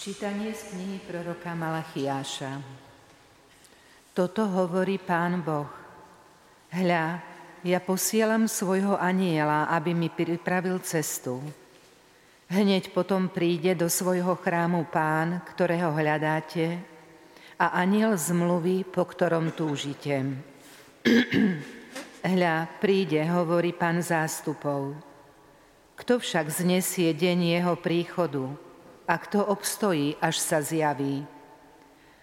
Čítanie z knihy proroka Malachiáša. Toto hovorí Pán Boh. Hľa, ja posielam svojho aniela, aby mi pripravil cestu. Hneď potom príde do svojho chrámu Pán, ktorého hľadáte, a aniel zmluvy, po ktorom túžite. Hľa, príde, hovorí Pán zástupov. Kto však znesie deň jeho príchodu? A kto obstojí, až sa zjaví.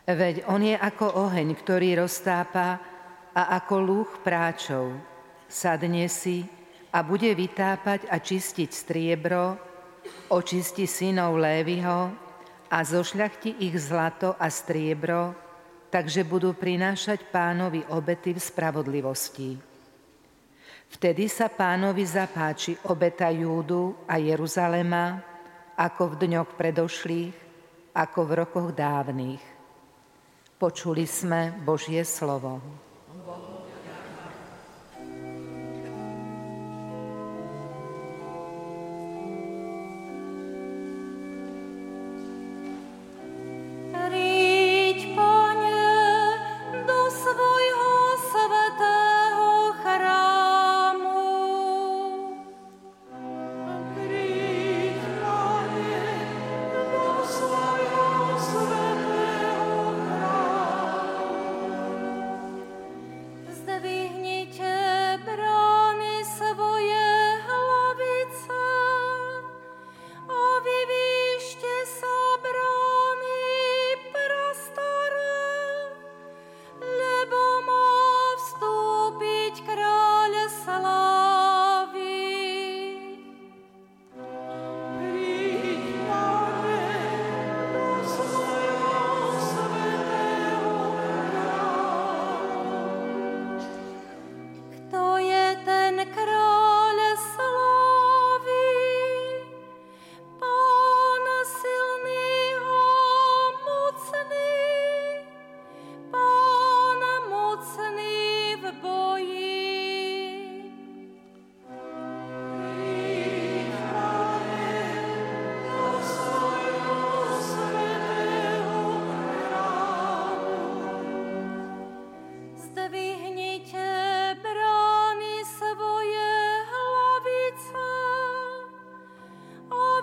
Veď on je ako oheň, ktorý roztápa a ako lúch práčov. Sadne si a bude vytápať a čistiť striebro, očisti synov Lévyho a zošľachti ich zlato a striebro, takže budú prinášať pánovi obety v spravodlivosti. Vtedy sa pánovi zapáči obeta Júdu a Jeruzalema, ako v dňoch predošlých, ako v rokoch dávnych. Počuli sme Božie slovo.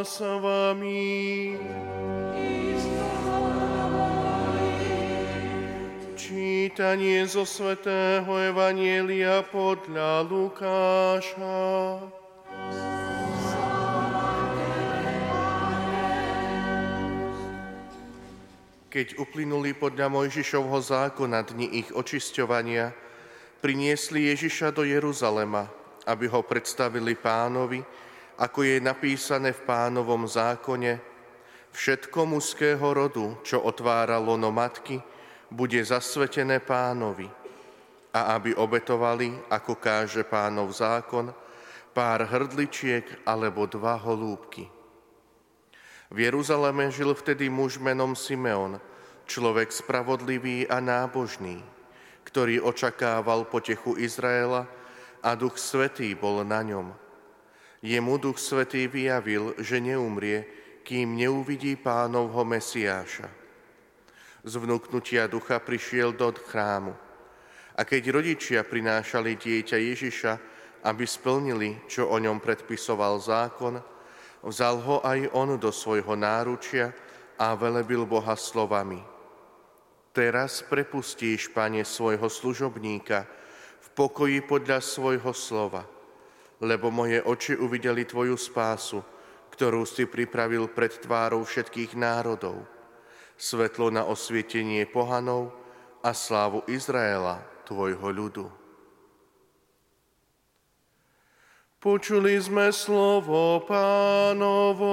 s vami. Čítanie zo Svetého Evanielia podľa Lukáša. Keď uplynuli podľa Mojžišovho zákona dni ich očisťovania, priniesli Ježiša do Jeruzalema, aby ho predstavili pánovi, ako je napísané v pánovom zákone, Všetko mužského rodu, čo otvára lono matky, bude zasvetené pánovi a aby obetovali, ako káže pánov zákon, pár hrdličiek alebo dva holúbky. V Jeruzaleme žil vtedy muž menom Simeon, človek spravodlivý a nábožný, ktorý očakával potechu Izraela a Duch Svetý bol na ňom. Jemu Duch Svetý vyjavil, že neumrie, kým neuvidí pánovho Mesiáša. Z vnúknutia ducha prišiel do chrámu. A keď rodičia prinášali dieťa Ježiša, aby splnili, čo o ňom predpisoval zákon, vzal ho aj on do svojho náručia a velebil Boha slovami. Teraz prepustíš, Pane, svojho služobníka v pokoji podľa svojho slova, lebo moje oči uvideli Tvoju spásu, ktorú si pripravil pred tvárou všetkých národov, svetlo na osvietenie pohanov a slávu Izraela, tvojho ľudu. Počuli sme slovo pánovo.